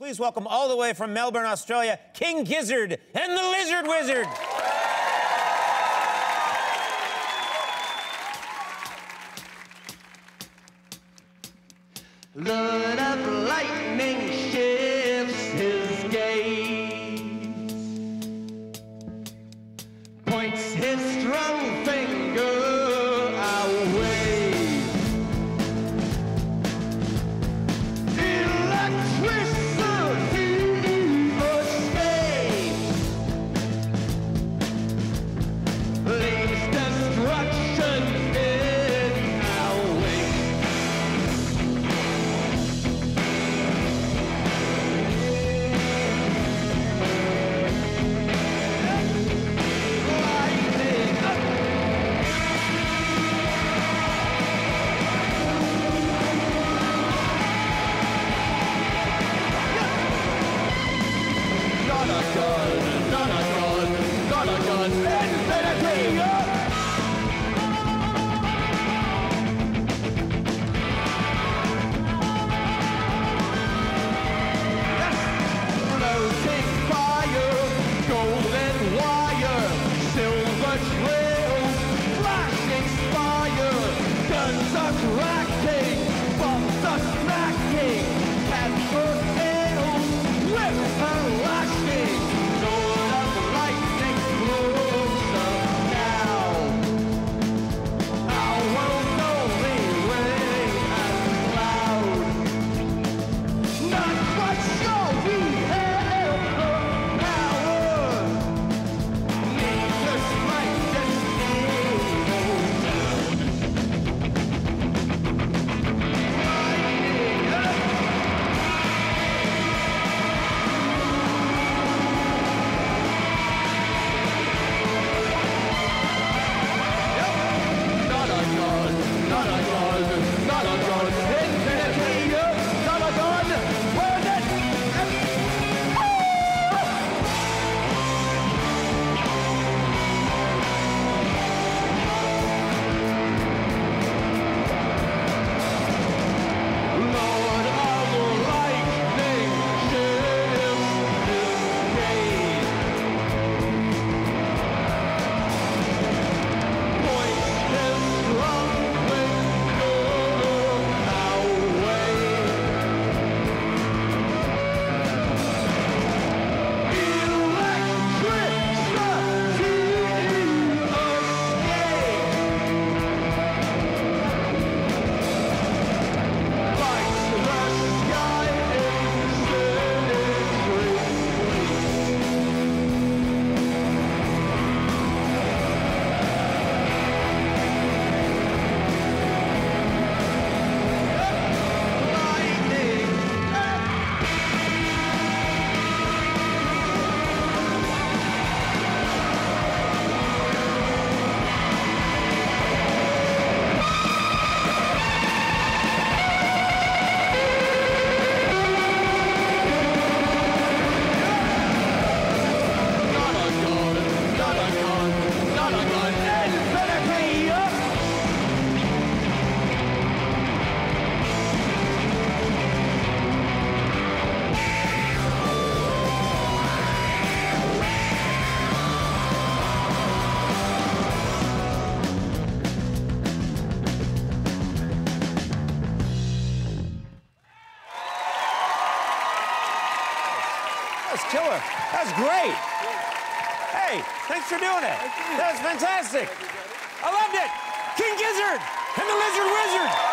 Please welcome all the way from Melbourne, Australia, King Gizzard and the Lizard Wizard. Lord of lightning shifts his gaze. Allen. That's killer. That's great. Hey, thanks for doing it. That was fantastic. I loved it. King Gizzard and the Lizard Wizard.